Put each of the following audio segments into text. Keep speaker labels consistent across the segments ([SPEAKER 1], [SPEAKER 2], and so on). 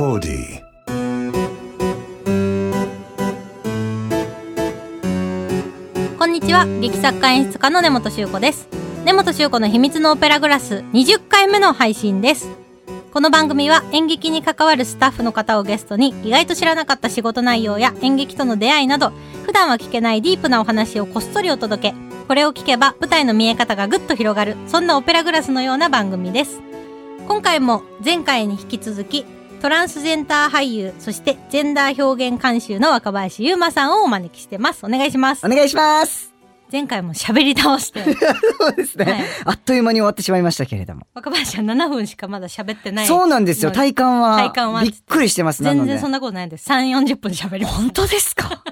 [SPEAKER 1] Audi.
[SPEAKER 2] こんにちは劇作家演出家の根本修子です。根本修子の秘密のオペラグラス20回目の配信です。この番組は演劇に関わるスタッフの方をゲストに意外と知らなかった仕事内容や演劇との出会いなど普段は聞けないディープなお話をこっそりお届け。これを聞けば舞台の見え方がぐっと広がるそんなオペラグラスのような番組です。今回も前回に引き続きトランスジェンダー俳優そしてジェンダー表現監修の若林優馬さんをお招きしてますお願いします
[SPEAKER 3] お願いします。
[SPEAKER 2] 前回も喋り倒して
[SPEAKER 3] そうですね、
[SPEAKER 2] はい
[SPEAKER 3] あっという間に終わってしまいましたけれども。
[SPEAKER 2] 若林は7分しかまだ喋ってない
[SPEAKER 3] そうなんですよ。
[SPEAKER 2] の
[SPEAKER 3] 体感は
[SPEAKER 2] 体感は
[SPEAKER 3] びっくりしてます。
[SPEAKER 2] 全然そんなことないんです3 4 0分喋り
[SPEAKER 3] 本当ですか？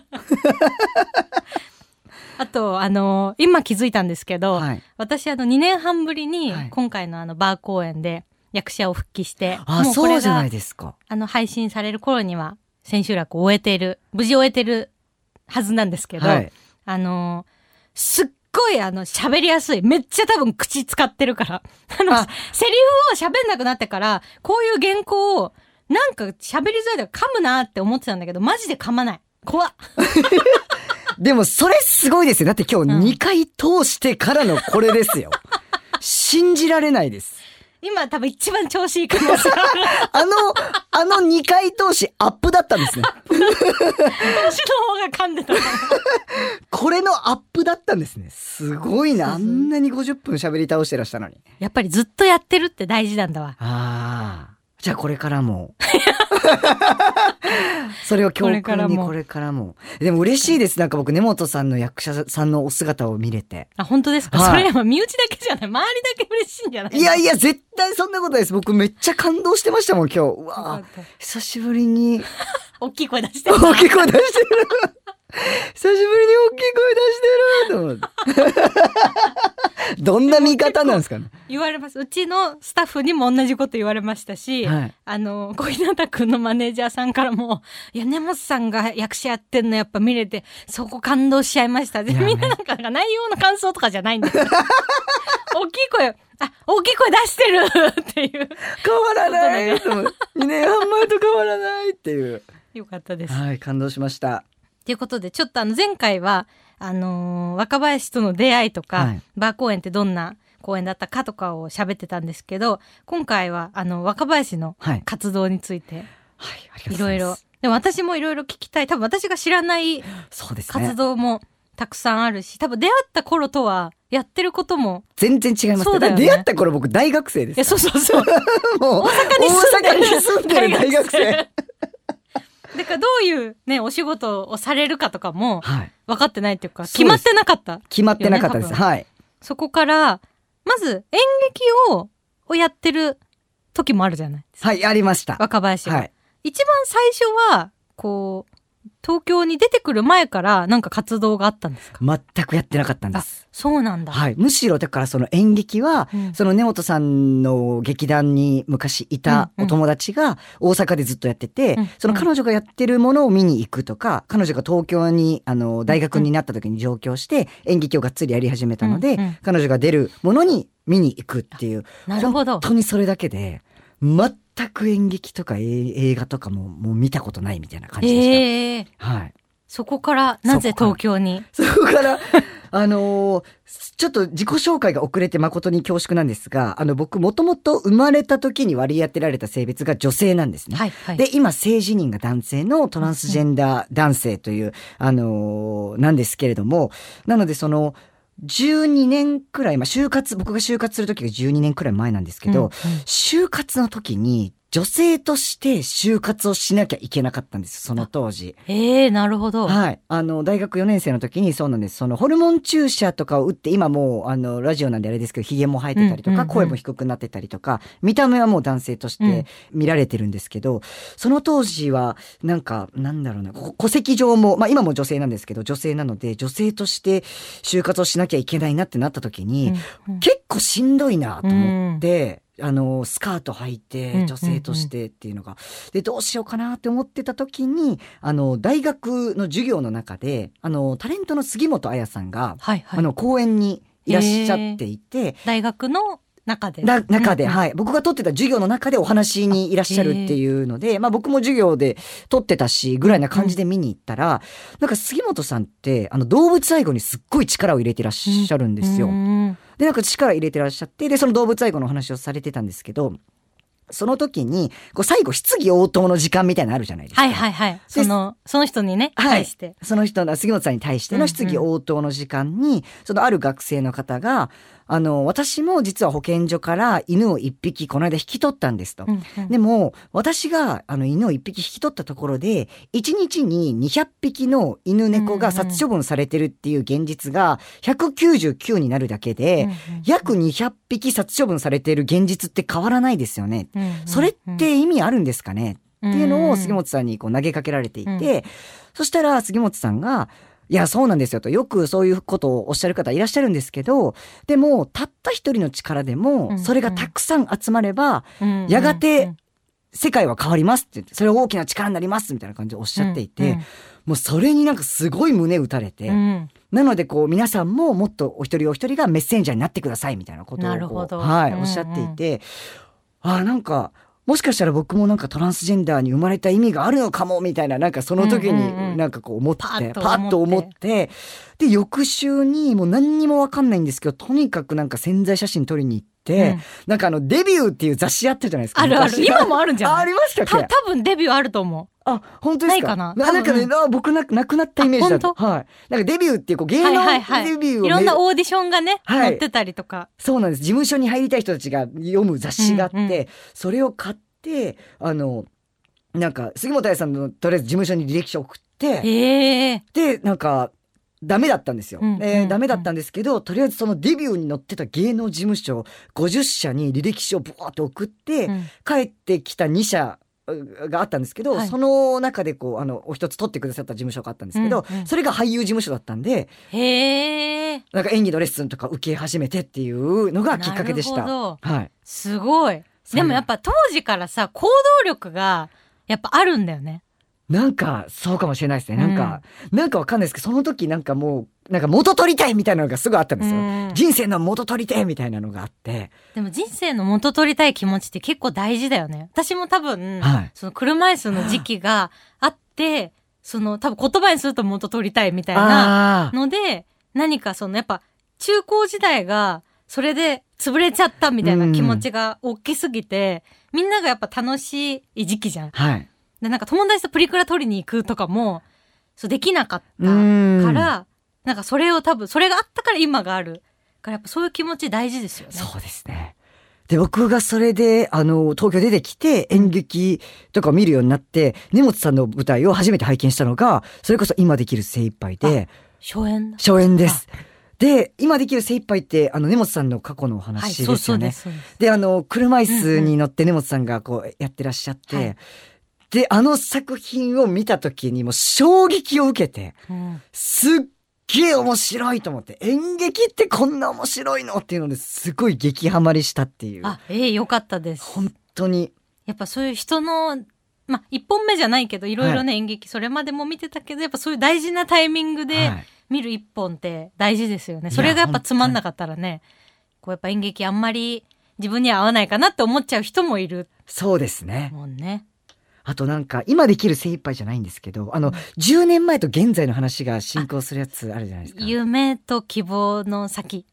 [SPEAKER 2] あとあの今気づいたんですけど、
[SPEAKER 3] はい。
[SPEAKER 2] 私あの2年半ぶりに
[SPEAKER 3] はい
[SPEAKER 2] 今回のあのバー公演で役者を復帰して、
[SPEAKER 3] あ、そうじゃな
[SPEAKER 2] が
[SPEAKER 3] いですか。
[SPEAKER 2] あの配信される頃には千秋楽を終えている無事終えてるはずなんですけど、
[SPEAKER 3] はい。
[SPEAKER 2] あのすっごいあの喋りやすいめっちゃ多分口使ってるから あの
[SPEAKER 3] あ
[SPEAKER 2] セリフを喋んなくなってからこういう原稿をなんか喋りづらいから噛むなって思ってたんだけどマジで噛まない怖っ
[SPEAKER 3] でもそれすごいですよ。だって今
[SPEAKER 2] うん
[SPEAKER 3] 日2回通してからのこれですよ。信じられないです。
[SPEAKER 2] 今多分一番調子いい可能性が あ
[SPEAKER 3] の、あの2回通しアップだったんですね。
[SPEAKER 2] 調子の方が噛んでた
[SPEAKER 3] これのアップだったんですね。すごいな。あんなに50分喋り倒してらしたのに。
[SPEAKER 2] やっぱりずっとやってるって大事なんだわ
[SPEAKER 3] ああ。じゃあこれからも。それを教訓に
[SPEAKER 2] これからも
[SPEAKER 3] これからも。でも嬉しいです。なんか僕根本さんの役者さんのお姿を見れて。
[SPEAKER 2] あ本当ですか、
[SPEAKER 3] はい
[SPEAKER 2] それは身内だけじゃない周りだけ嬉しいんじゃない
[SPEAKER 3] いやいや、絶対そんなことないです。僕めっちゃ感動してましたもん、今日。うわ久しぶりに
[SPEAKER 2] 大きい声出してる
[SPEAKER 3] 大きい声出してる。久しぶりに大きい声出してると思って。どんな見方なんですかね。
[SPEAKER 2] 言われますうちのスタッフにも同じこと言われましたし、
[SPEAKER 3] はい。
[SPEAKER 2] あの小日向君のマネージャーさんからも「いや根本さんが役者やってんのやっぱ見れてそこ感動しちゃいました」で
[SPEAKER 3] いや
[SPEAKER 2] みんななんか内容の感想とかじゃないんだよ大きい声あ大きい声出してるっていう
[SPEAKER 3] 変わらないと思う。2年半前と変わらないっていう。
[SPEAKER 2] よかったです。
[SPEAKER 3] はい、感動しました。
[SPEAKER 2] ということでちょっとあの前回はあのー若林との出会いとか、
[SPEAKER 3] はい。
[SPEAKER 2] バー公演ってどんな公演だったかとかを喋ってたんですけど今回はあの若林の
[SPEAKER 3] はい。
[SPEAKER 2] 活動について
[SPEAKER 3] はい、ありがとう
[SPEAKER 2] いろいろ
[SPEAKER 3] います。
[SPEAKER 2] でも私もいろいろ聞きたい。多分私が知らない活
[SPEAKER 3] ね。
[SPEAKER 2] 動もたくさんあるし、多分出会った頃とはやってることも
[SPEAKER 3] 全然違います
[SPEAKER 2] だよね。
[SPEAKER 3] 出会った頃僕大学生です
[SPEAKER 2] そうそうそ う。大阪に住んでる。
[SPEAKER 3] 大学生。
[SPEAKER 2] だからどういうねお仕事をされるかとかも
[SPEAKER 3] はい。
[SPEAKER 2] 分かってないっていうか決まってなかった
[SPEAKER 3] 決まってなかったです。はい。
[SPEAKER 2] そこからまず演劇ををやってる時もあるじゃないですか、
[SPEAKER 3] はい、ありました。
[SPEAKER 2] 若林が、
[SPEAKER 3] はい。
[SPEAKER 2] 一番最初はこう東京に出てくる前からなんか活動があったんですか？
[SPEAKER 3] 全くやってなかったんです。
[SPEAKER 2] そうなんだ、
[SPEAKER 3] はい。むしろだからその演劇は、
[SPEAKER 2] うん。
[SPEAKER 3] その根本さんの劇団に昔いた
[SPEAKER 2] うんうん。
[SPEAKER 3] お友達が大阪でずっとやってて、
[SPEAKER 2] うん。
[SPEAKER 3] その彼女がやってるものを見に行くとか、彼女が東京にあの大学になった時に上京して演劇をがっつりやり始めたので、
[SPEAKER 2] うんうん
[SPEAKER 3] 彼女が出るものに見に行くっていう。
[SPEAKER 2] なるほど。
[SPEAKER 3] 本当にそれだけで全く演劇とかえ映画とかももう見たことないみたいな感じでした。
[SPEAKER 2] ええ
[SPEAKER 3] はい。
[SPEAKER 2] そこからなぜ東京に？
[SPEAKER 3] そこから あのーちょっと自己紹介が遅れて誠に恐縮なんですがあの僕もともと生まれた時に割り当てられた性別が女性なんですね。
[SPEAKER 2] はいはい
[SPEAKER 3] で今性自認が男性のトランスジェンダー男性という、あのーなんですけれどもなのでその12年くらい、まあ、就活僕が就活する時が12年くらい前なんですけど、
[SPEAKER 2] うんうん。
[SPEAKER 3] 就活の時に女性として就活をしなきゃいけなかったんですその当時。
[SPEAKER 2] ええなるほど、
[SPEAKER 3] はい、あの大学4年生の時にそうなんです。そのホルモン注射とかを打って今もうあのラジオなんであれですけどひげも生えてたりとか、
[SPEAKER 2] うんうんうん。
[SPEAKER 3] 声も低くなってたりとか見た目はもう男性とし
[SPEAKER 2] うん。
[SPEAKER 3] て見られてるんですけど、その当時はなんかなんだろうなこ戸籍上も、まあ、今も女性なんですけど女性なので女性として就活をしなきゃいけないなってなった時に、
[SPEAKER 2] うんうん。
[SPEAKER 3] 結構しんどいなと思って。あのスカート履いて女性としてっていうのが、でどうしようかなって思ってた時にあの大学の授業の中であのタレントの杉本彩さんが、
[SPEAKER 2] はいはい
[SPEAKER 3] あの講演にいらっしゃっていて、
[SPEAKER 2] 大学の中で。
[SPEAKER 3] な中で、
[SPEAKER 2] うん
[SPEAKER 3] はい。僕が取ってた授業の中でお話にいらっしゃるっていうので、まあ僕も授業で取ってたし、ぐらいな感じで見に行ったら、なんか杉本さんって、あの動物愛護にすっごい力を入れてらっしゃるんですよ。
[SPEAKER 2] うん
[SPEAKER 3] で、なんか力入れてらっしゃって、で、その動物愛護のお話をされてたんですけど、その時に、こう最後質疑応答の時間みたいなのあるじゃないですか。
[SPEAKER 2] はいはいはい。その、その人にね、
[SPEAKER 3] はい
[SPEAKER 2] 対して。
[SPEAKER 3] その人の杉本さんに対しての質疑応答の時間に、そのある学生の方が、あの、私も実は保健所から犬を一匹この間引き取ったんですと。
[SPEAKER 2] うんうん。
[SPEAKER 3] でも、私があの犬を一匹引き取ったところで、1日に200匹の犬猫が殺処分されてるっていう現実が199になるだけで、
[SPEAKER 2] うんうん
[SPEAKER 3] 約200匹殺処分されている現実って変わらないですよね。
[SPEAKER 2] うんうん
[SPEAKER 3] それって意味あるんですかね？っていうのを杉
[SPEAKER 2] ん
[SPEAKER 3] 本さんにこう投げかけられていて、
[SPEAKER 2] うん。
[SPEAKER 3] そしたら杉本さんが、いや、そうなんですよと。よくそういうことをおっしゃる方いらっしゃるんですけど、でも、たった一人の力で
[SPEAKER 2] うん
[SPEAKER 3] も、それがたくさん集まれば、
[SPEAKER 2] うん
[SPEAKER 3] やがて
[SPEAKER 2] うん。
[SPEAKER 3] 世界は変わりますって言って、それは大きな力になりますみたいな感じでおっしゃっていて、
[SPEAKER 2] うん
[SPEAKER 3] もうそれになんかすごい胸打たれて、
[SPEAKER 2] うん。
[SPEAKER 3] なのでこう皆さんももっとお一人お一人がメッセンジャーになってくださいみたいなことをはい、
[SPEAKER 2] うんうん。
[SPEAKER 3] おっしゃっていて、ああなんかもしかしたら僕もなんかトランスジェンダーに生まれた意味があるのかもみたいななんかその時
[SPEAKER 2] うんうんうん。
[SPEAKER 3] になんかこう思って、
[SPEAKER 2] パッと思って。
[SPEAKER 3] パッと思ってで翌週にもう何にもわかんないんですけどとにかくなんか潜在写真撮りに行って、
[SPEAKER 2] うん
[SPEAKER 3] なんかあのデビューっていう雑誌あったじゃないですか
[SPEAKER 2] あるある。
[SPEAKER 3] 昔
[SPEAKER 2] 今もあるんじゃ
[SPEAKER 3] ああ
[SPEAKER 2] ない？
[SPEAKER 3] りましたっけ？
[SPEAKER 2] た多分デビューあると思
[SPEAKER 3] あ、本当ですか？
[SPEAKER 2] ないかな？
[SPEAKER 3] なんかね、僕な、なくなったイメージだと。
[SPEAKER 2] あ
[SPEAKER 3] はい。なんかデビューっていう、こう、芸
[SPEAKER 2] う。
[SPEAKER 3] 能。デビューをめ、
[SPEAKER 2] いろんなオーディションがね、
[SPEAKER 3] はい
[SPEAKER 2] 載ってたりとか。
[SPEAKER 3] そうなんです。事務所に入りたい人たちが読む雑誌があって、
[SPEAKER 2] うんうん
[SPEAKER 3] それを買って、あの、なんか、杉本彩さんの、とりあえず事務所に履歴書送って。で、なんか、ダメだったんですよ。
[SPEAKER 2] うん
[SPEAKER 3] で
[SPEAKER 2] うん
[SPEAKER 3] ダメだったんですけど、とりあえずそのデビューに載ってた芸能事務所50社に履歴書をブワーって送って、
[SPEAKER 2] うん
[SPEAKER 3] 帰ってきた2社うがあったんですけど、
[SPEAKER 2] はい
[SPEAKER 3] その中でこうあのお一つ取ってくださった事務所があったんですけど、
[SPEAKER 2] うんうん
[SPEAKER 3] それが俳優事務所だったんで
[SPEAKER 2] へえ。
[SPEAKER 3] なんか演技のレッスンとか受け始めてっていうのがきっかけでした。はい、
[SPEAKER 2] すごい。でもやっぱ当時からさ、行動力がやっぱあるんだよね。
[SPEAKER 3] なんかそうかもしれないですね。なんか、なんかわかんないですけどその時なんかもうなんか元取りたいみたいなのがすごいあったんですよ。
[SPEAKER 2] うん
[SPEAKER 3] 人生の元取りたいみたいなのがあって、
[SPEAKER 2] でも人生の元取りたい気持ちって結構大事だよね。私も多分、
[SPEAKER 3] はい
[SPEAKER 2] その車椅子の時期があって、その多分言葉にすると元取りたいみたいなので、何かそのやっぱ中高時代がそれで潰れちゃったみたいな気持ちが大きすぎて、みんながやっぱ楽しい時期じゃん。
[SPEAKER 3] はい。
[SPEAKER 2] で、なんか友達とプリクラ取りに行くとかも、そうできなかった
[SPEAKER 3] うん
[SPEAKER 2] から、なんかそれを多分、それがあったから今がある。からやっぱそういう気持ち大事ですよね。
[SPEAKER 3] そうですね。で、僕がそれで、あの、東京出てきて演劇とかを見るようになって、根本さんの舞台を初めて拝見したのが、それこそ今できる精一杯で、
[SPEAKER 2] 初演？だ。
[SPEAKER 3] 初演です。で、今できる精一杯って、あの、根本さんの過去のお
[SPEAKER 2] はい、
[SPEAKER 3] 話
[SPEAKER 2] そう
[SPEAKER 3] ですよね。
[SPEAKER 2] そうです。そうで
[SPEAKER 3] あの、車椅子に乗って根本さんがこうやってらっしゃって、
[SPEAKER 2] はい
[SPEAKER 3] で、あの作品を見た時にもう衝撃を受けて、
[SPEAKER 2] うん
[SPEAKER 3] すっげえ面白いと思って、演劇ってこんな面白いのっていうのですごい激ハマりしたっていう。
[SPEAKER 2] あ、ええよかったです。
[SPEAKER 3] 本当に。
[SPEAKER 2] やっぱそういう人の、まあ、一本目じゃないけど、いろいろね、演劇、それまでも見てたけど、やっぱそういう大事なタイミングで
[SPEAKER 3] はい
[SPEAKER 2] 見る一本って大事ですよね。
[SPEAKER 3] や
[SPEAKER 2] それがやっぱつまんなかったらね、こうやっぱ演劇あんまり自分には合わないかなって思っちゃう人もいる
[SPEAKER 3] そうですね。
[SPEAKER 2] もんね。
[SPEAKER 3] あとなんか、今できる精一杯じゃないんですけど、あの、10年前と現在の話が進行するやつあるじゃないですか。
[SPEAKER 2] 夢と希望の先。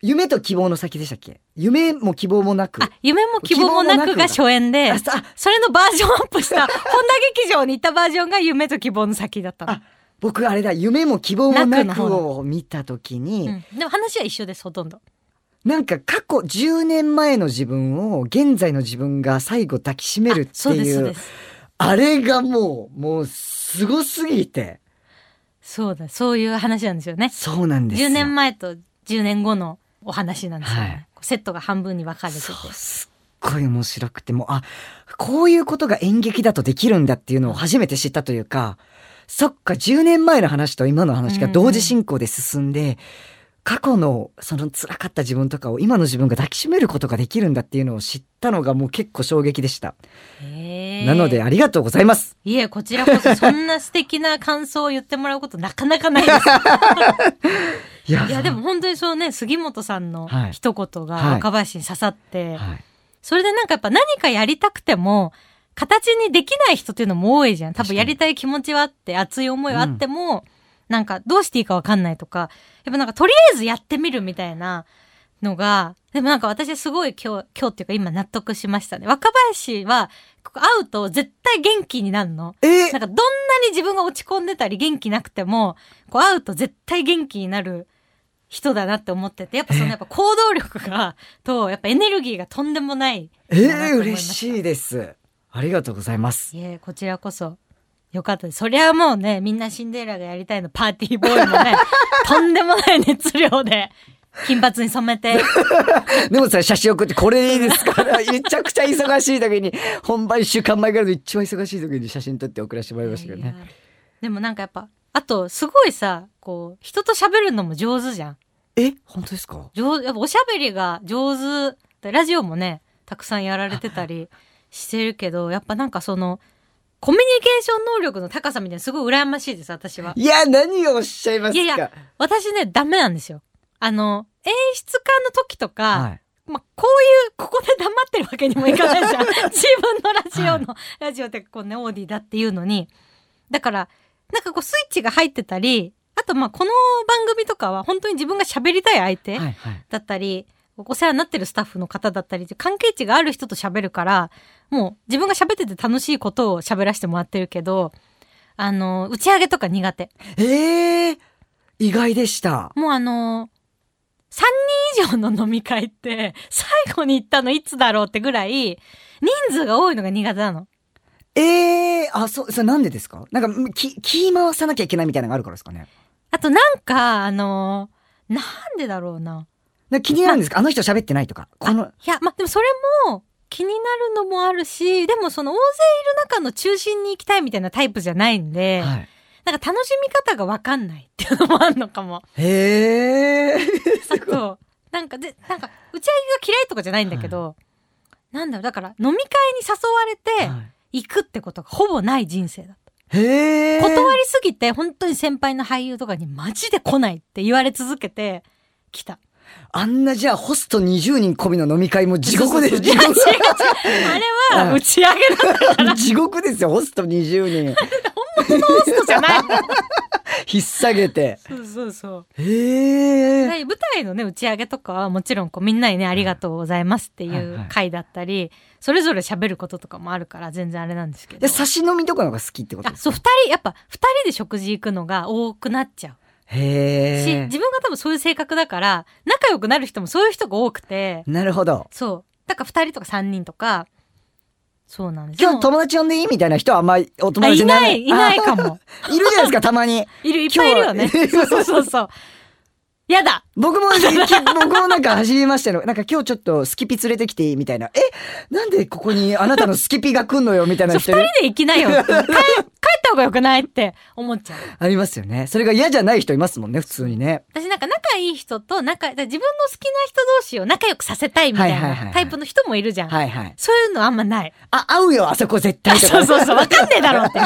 [SPEAKER 3] 夢と希望の先でしたっけ？夢も希望もなく。
[SPEAKER 2] あ、夢も希望もなくが初演で
[SPEAKER 3] あ、さ
[SPEAKER 2] それのバージョンアップした、本田劇場に行ったバージョンが夢と希望の先だったの。
[SPEAKER 3] あ僕あれだ、夢も希望もなくを見たときに、
[SPEAKER 2] うん、でも話は一緒です、ほとんど。
[SPEAKER 3] なんか過去10年前の自分を現在の自分が最後抱きしめるっていう。あれがもう、もうすごすぎて、
[SPEAKER 2] そうだ、そういう話なんですよね。
[SPEAKER 3] そうなんですよ。
[SPEAKER 2] 10年前と10年後のお話なんですよね。
[SPEAKER 3] はい
[SPEAKER 2] セットが半分に分かれてて。
[SPEAKER 3] すっごい面白くて、もう、あ、こういうことが演劇だとできるんだっていうのを初めて知ったというか、そっか、10年前の話と今の話が同時進行で進んで、過去のその辛かった自分とかを今の自分が抱きしめることができるんだっていうのを知ったのがもう結構衝撃でした。なのでありがとうございます。
[SPEAKER 2] いえ、こちらこそそんな素敵な感想を言ってもらうことなかなかないです。
[SPEAKER 3] いや
[SPEAKER 2] いや、でも本当にそうね、杉本さんの
[SPEAKER 3] はい
[SPEAKER 2] 一言が
[SPEAKER 3] はい
[SPEAKER 2] 若林に刺さって、
[SPEAKER 3] はい
[SPEAKER 2] それでなんかやっぱ何かやりたくても、形にできない人っていうのも多いじゃん。多分やりたい気持ちはあって、熱い思いはあっても、なんかどうしていいかわかんないとか、やっぱなんかとりあえずやってみるみたいなのが、でもなんか私すごい今日、今日っていうか今納得しましたね。若林は、ここ会うと絶対元気になるの。
[SPEAKER 3] え？ー
[SPEAKER 2] なんかどんなに自分が落ち込んでたり元気なくても、こう会うと絶対元気になる人だなって思ってて、やっぱそのやっぱ行動力が、と、やっぱエネルギーがとんでもない。
[SPEAKER 3] えー、
[SPEAKER 2] だなと思いま
[SPEAKER 3] 嬉しいです。ありがとうございます。
[SPEAKER 2] いえ、こちらこそ。よかった。そりゃもうね、みんなシンデレラがやりたいのパーティーボーイもね、とんでもない熱量で、金髪に染めて。
[SPEAKER 3] でもさ、写真送ってこれいいですから、めちゃくちゃ忙しい時に、本番一週間前からの一番忙しい時に写真撮って送らせてもらいましたけどね。
[SPEAKER 2] いやいやでもなんかやっぱ、あと、すごいさ、こう、人と喋るのも上手じゃん。
[SPEAKER 3] え？本当ですか？
[SPEAKER 2] 上手、やっぱおしゃべりが上手。でラジオもね、たくさんやられてたりしてるけど、やっぱなんかその、コミュニケーション能力の高さみたいなすごい羨ましいです、私は。
[SPEAKER 3] いや、何をおっしゃいますか？
[SPEAKER 2] いやいや私ね、ダメなんですよ。あの、演出家の時とか、
[SPEAKER 3] はい。
[SPEAKER 2] まあ、こういう、ここで黙ってるわけにもいかないじゃん。自分のラジオの、ラジオってこうね、オーディだっていうのに。だから、なんかこうスイッチが入ってたり、あとまあこの番組とかは本当に自分が喋りたい相手
[SPEAKER 3] はいはい。
[SPEAKER 2] お世話になってるスタッフの方だったり、関係値がある人と喋るから、もう自分が喋ってて楽しいことを喋らせてもらってるけど、あの、打ち上げとか苦手。
[SPEAKER 3] ええ意外でした。
[SPEAKER 2] もうあの3人以上の飲み会って、最後に行ったのいつだろうってぐらい、人数が多いのが苦手なの。
[SPEAKER 3] ええあ、そう、それなんでですか？なんか、き、気回さなきゃいけないみたいなのがあるからですかね？
[SPEAKER 2] あとなんか、あのなんでだろうな。
[SPEAKER 3] 気になるんですか、あの人喋ってないとか。この、
[SPEAKER 2] いや、まあ、でもそれも気になるのもあるし、でもその大勢いる中の中心に行きたいみたいなタイプじゃないんで、
[SPEAKER 3] はい。
[SPEAKER 2] なんか楽しみ方がわかんないっていうのもあるのかも。
[SPEAKER 3] へえ。
[SPEAKER 2] あと、なんかで、なんか打ち上げが嫌いとかじゃないんだけど、なんだろう、だから飲み会に誘われて行くってことがほぼない人生だった。
[SPEAKER 3] へえ。
[SPEAKER 2] 断りすぎて本当に先輩の俳優とかにマジで来ないって言われ続けて来た。
[SPEAKER 3] あんなじゃあホスト20人込みの飲み会も地獄です。
[SPEAKER 2] そうそうそういや違う違うあれは打ち上げだったから、
[SPEAKER 3] 地獄ですよ、ホスト20人。
[SPEAKER 2] ホストじゃない。
[SPEAKER 3] 引っ提げて。
[SPEAKER 2] そうそうそう。
[SPEAKER 3] へえ。
[SPEAKER 2] で舞台のね、打ち上げとかはもちろんこうみんなにね、ありがとうございますってい
[SPEAKER 3] はいうはい
[SPEAKER 2] 回だったり、それぞれ喋ることとかもあるから全然あれなんですけど
[SPEAKER 3] で、。差し飲みとかのが好きってこと
[SPEAKER 2] あ、
[SPEAKER 3] です
[SPEAKER 2] そう、二人、やっぱ二人で食事行くのが多くなっちゃう。し、
[SPEAKER 3] へえ。
[SPEAKER 2] 自分が多分そういう性格だから、仲良くなる人もそういう人が多くて、
[SPEAKER 3] なるほど。
[SPEAKER 2] そう。だから二人とか三人とか、そうなんです
[SPEAKER 3] 今日友達呼んでいいみたいな人はあんまりお友達になら
[SPEAKER 2] ない、いないかも。
[SPEAKER 3] あいるじゃないですか、たまに。
[SPEAKER 2] いる、いっぱいいるよね。そうそうそうそう。やだ
[SPEAKER 3] 僕も、僕もなんか走りましたよ。なんか今日ちょっとスキピ連れてきていいみたいな。えなんでここにあなたのスキピが来んのよみたいな人
[SPEAKER 2] 二人で行きなよ。帰帰った方がよくないって思っちゃう。
[SPEAKER 3] ありますよね。それが嫌じゃない人いますもんね、普通にね。
[SPEAKER 2] 私なんか仲いい人と仲、自分の好きな人同士を仲良くさせたいみたいないタイプの人もいるじゃん。
[SPEAKER 3] はいはい。
[SPEAKER 2] そういうのあんまない。
[SPEAKER 3] あ、会うよ、あそこ絶対とか。
[SPEAKER 2] そうそうそう、わかんねえだろうって。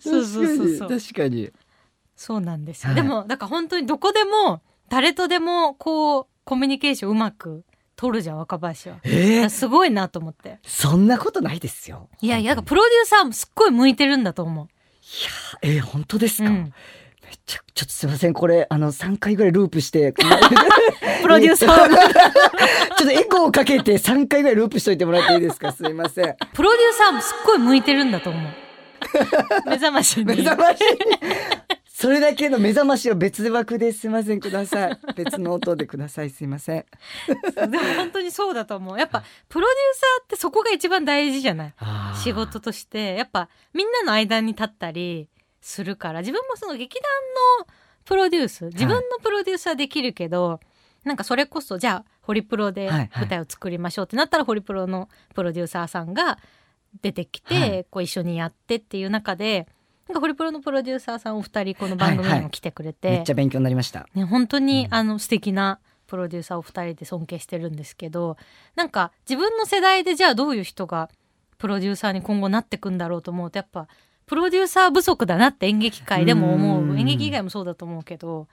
[SPEAKER 2] そうそうそうそう。
[SPEAKER 3] 確かに。
[SPEAKER 2] そうなんですよ。
[SPEAKER 3] はい
[SPEAKER 2] でも、だから本当にどこでも、誰とでも、こう、コミュニケーションうまく取るじゃん、若林は。
[SPEAKER 3] えー、
[SPEAKER 2] すごいなと思って。
[SPEAKER 3] そんなことないですよ。
[SPEAKER 2] いやいや、だからプロデューサーもすっごい向いてるんだと思う。
[SPEAKER 3] えー、本当ですか、
[SPEAKER 2] うん
[SPEAKER 3] めっちゃ、ちょっとすいません、これ、あの、3回ぐらいループして、ち ょ
[SPEAKER 2] プロデューサーの
[SPEAKER 3] っとエコーをかけて3回ぐらいループしといてもらっていいですか？すいません。
[SPEAKER 2] プロデューサーもすっごい向いてるんだと思う。目覚ましに。
[SPEAKER 3] 目覚まし。それだけの目覚ましを別枠ですいませんください。別の音でください。すいません。
[SPEAKER 2] でも本当にそうだと思う。やっぱ、プロデューサーってそこが一番大事じゃない？仕事として。やっぱ、みんなの間に立ったりするから、自分もその劇団のプロデュース、自分のプロデュースはできるけど、なんかそれこそ、じゃあ、ホリプロで
[SPEAKER 3] はいはい
[SPEAKER 2] 舞台を作りましょうってなったら、ホリプロのプロデューサーさんが出てきて、
[SPEAKER 3] はい
[SPEAKER 2] こう一緒にやってっていう中で、なんかホリプロのプロデューサーさんお二人この番組にも来てくれて、
[SPEAKER 3] めっちゃ勉強になりました。
[SPEAKER 2] ね、本当に、
[SPEAKER 3] うん。
[SPEAKER 2] あの素敵なプロデューサーを2人で尊敬してるんですけどなんか自分の世代でじゃあどういう人がプロデューサーに今後なってくんだろうと思うとやっぱプロデューサー不足だなって演劇界でも思
[SPEAKER 3] う。
[SPEAKER 2] うん。演劇以外もそうだと思うけど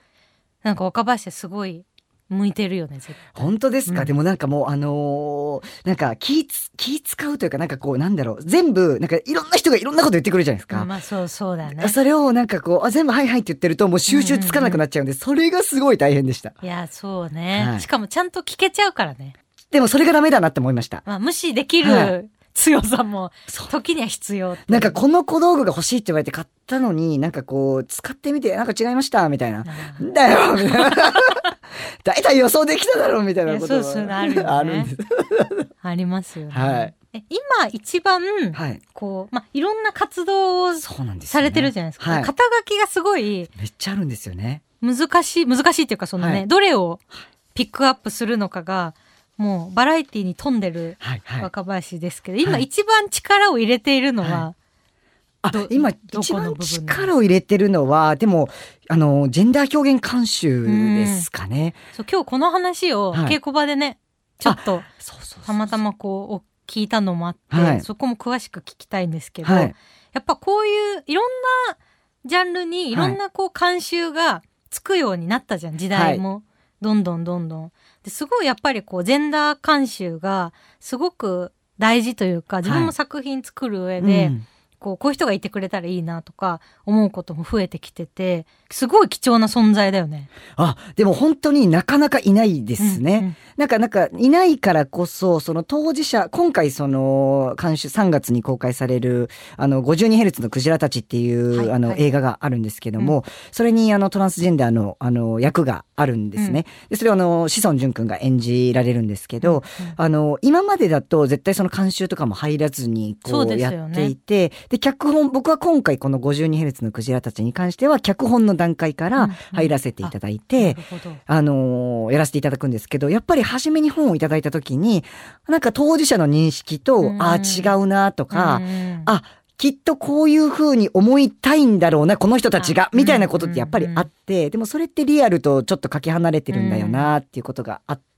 [SPEAKER 2] なんか若林すごい向いてるよね絶対。
[SPEAKER 3] 本当ですか、
[SPEAKER 2] うん。
[SPEAKER 3] でもなんかもうあのーなんか気つ気使うというかなんかこうなんだろう。全部なんかいろんな人がいろんなこと言ってくるじゃないですか。
[SPEAKER 2] まあそうそうだね。
[SPEAKER 3] それをなんかこうあ全部はいはいって言ってるともう収集つかなくなっちゃうんで、それがすごい大変でした。
[SPEAKER 2] いやそうね、
[SPEAKER 3] はい。
[SPEAKER 2] しかもちゃんと聞けちゃうからね、
[SPEAKER 3] でもそれがダメだなって思いました。
[SPEAKER 2] まあ、無視でき
[SPEAKER 3] は
[SPEAKER 2] る強さも時には必要
[SPEAKER 3] なんかこの小道具が欲しいって言われて買ったのになんかこう使ってみてなんか違いましたみたいな。
[SPEAKER 2] うん
[SPEAKER 3] んだよみたいな。大体予想できただろうみたいなこと
[SPEAKER 2] うあるよね
[SPEAKER 3] あるんです。
[SPEAKER 2] ありますよね、
[SPEAKER 3] はい
[SPEAKER 2] え今一番
[SPEAKER 3] はい。
[SPEAKER 2] こう、まあ、いろんな活動を。されてるじゃないですか、
[SPEAKER 3] はい。
[SPEAKER 2] 肩書きがすごい
[SPEAKER 3] めっちゃあるんですよね。
[SPEAKER 2] 難しい難しいっていうかそのね、
[SPEAKER 3] はい
[SPEAKER 2] どれをピックアップするのかがもうバラエティに富んでる。若林ですけど、今
[SPEAKER 3] はい
[SPEAKER 2] 一番力を入れているのは、
[SPEAKER 3] はあ
[SPEAKER 2] ど
[SPEAKER 3] 今一番力を入れてるのはでもあのジェンダー表現監修ですかね。
[SPEAKER 2] そう今日この話を
[SPEAKER 3] はい。
[SPEAKER 2] 稽古場でね、ちょっとたまたまこうお聞いたのもあって、
[SPEAKER 3] はい。
[SPEAKER 2] そこも詳しく聞きたいんですけど、
[SPEAKER 3] はい。
[SPEAKER 2] やっぱこういういろんなジャンルにい。ろんなこう監修がつくようになったじゃん時代も、どんどんどんどん。ですごいやっぱりこうジェンダー監修がすごく大事というか自分も作品作る上で、
[SPEAKER 3] うん
[SPEAKER 2] こうこういう人がいてくれたらいいなとか思うことも増えてきててすごい貴重な存在だよね。
[SPEAKER 3] あでも本当になかなかいないですね。
[SPEAKER 2] うんうん
[SPEAKER 3] なんかなんかいないからこそその当事者今回その監修3月に公開されるあの 52Hz のクジラたちっていう、あの
[SPEAKER 2] はいはい
[SPEAKER 3] 映画があるんですけども、それにあのトランスジェンダーのあの役があるんですね。でそれをあの志尊淳君が演じられるんですけど、あの今までだと絶対その監修とかも入らずにこ
[SPEAKER 2] う
[SPEAKER 3] やっていてで,、脚本僕は今回この 52Hz のクジラたちに関しては脚本の段階から入らせていただいて、
[SPEAKER 2] なるほど。
[SPEAKER 3] あのーやらせていただくんですけど、やっぱり初めに本をいただいた時に、なんか当事者の認識と、
[SPEAKER 2] うん。
[SPEAKER 3] ああ、違うなとか、
[SPEAKER 2] うん
[SPEAKER 3] あ、きっとこういう風に思いたいんだろうな、この人たちが
[SPEAKER 2] あ、
[SPEAKER 3] みたいなことってやっぱりあって、でもそれってリアルとちょっとかけ離れてるんだよな、っていうことがあって、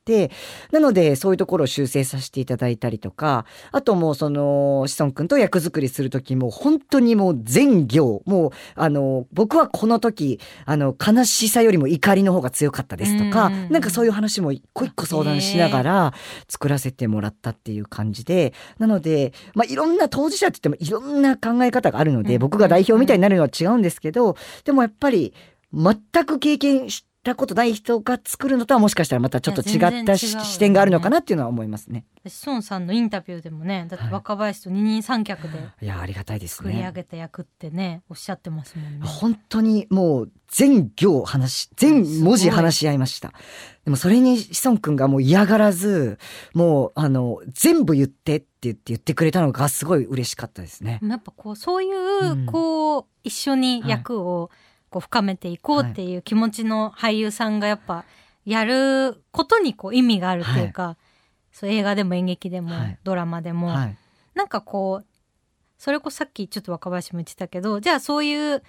[SPEAKER 3] なのでそういうところを修正させていただいたりとか、あともうその、志尊君と役作りする時も本当にもう全行、もう、あの、僕はこの時、あの、悲しさよりも怒りの方が強かったですとか、
[SPEAKER 2] うん
[SPEAKER 3] なんかそういう話も一個一個相談しながら作らせてもらったっていう感じで、なので、まあ、いろんな当事者って言ってもいろんな考え方があるので、
[SPEAKER 2] うん。
[SPEAKER 3] 僕が代表みたいになるのは違うんですけど、でもやっぱり全く経験したことない人が作るのとはもしかしたらまたちょっと違った
[SPEAKER 2] ね
[SPEAKER 3] し視点があるのかなっていうのは思いますね。
[SPEAKER 2] 志尊さんのインタビューでもねだって
[SPEAKER 3] はい
[SPEAKER 2] 若林と二人三脚で
[SPEAKER 3] いや、ありがたいです
[SPEAKER 2] 作り上
[SPEAKER 3] ね。
[SPEAKER 2] げた役ってねおっしゃってますもんね。
[SPEAKER 3] 本当にもう全行話し、全文字話し合いました。でもそれに志尊くんがもう嫌がらず、もうあの、全部言ってって言って言ってくれたのがすごい嬉しかったですね。
[SPEAKER 2] やっぱこうそういう、
[SPEAKER 3] うん
[SPEAKER 2] こう一緒に役をこう深めていこうっていう気持ちの俳優さんがやっぱやることにこう意味があるっていうか、そう映画でも演劇でも、
[SPEAKER 3] はい
[SPEAKER 2] ドラマでも、
[SPEAKER 3] はい。
[SPEAKER 2] なんかこうそれこそさっきちょっと若林も言ってたけどじゃあそういう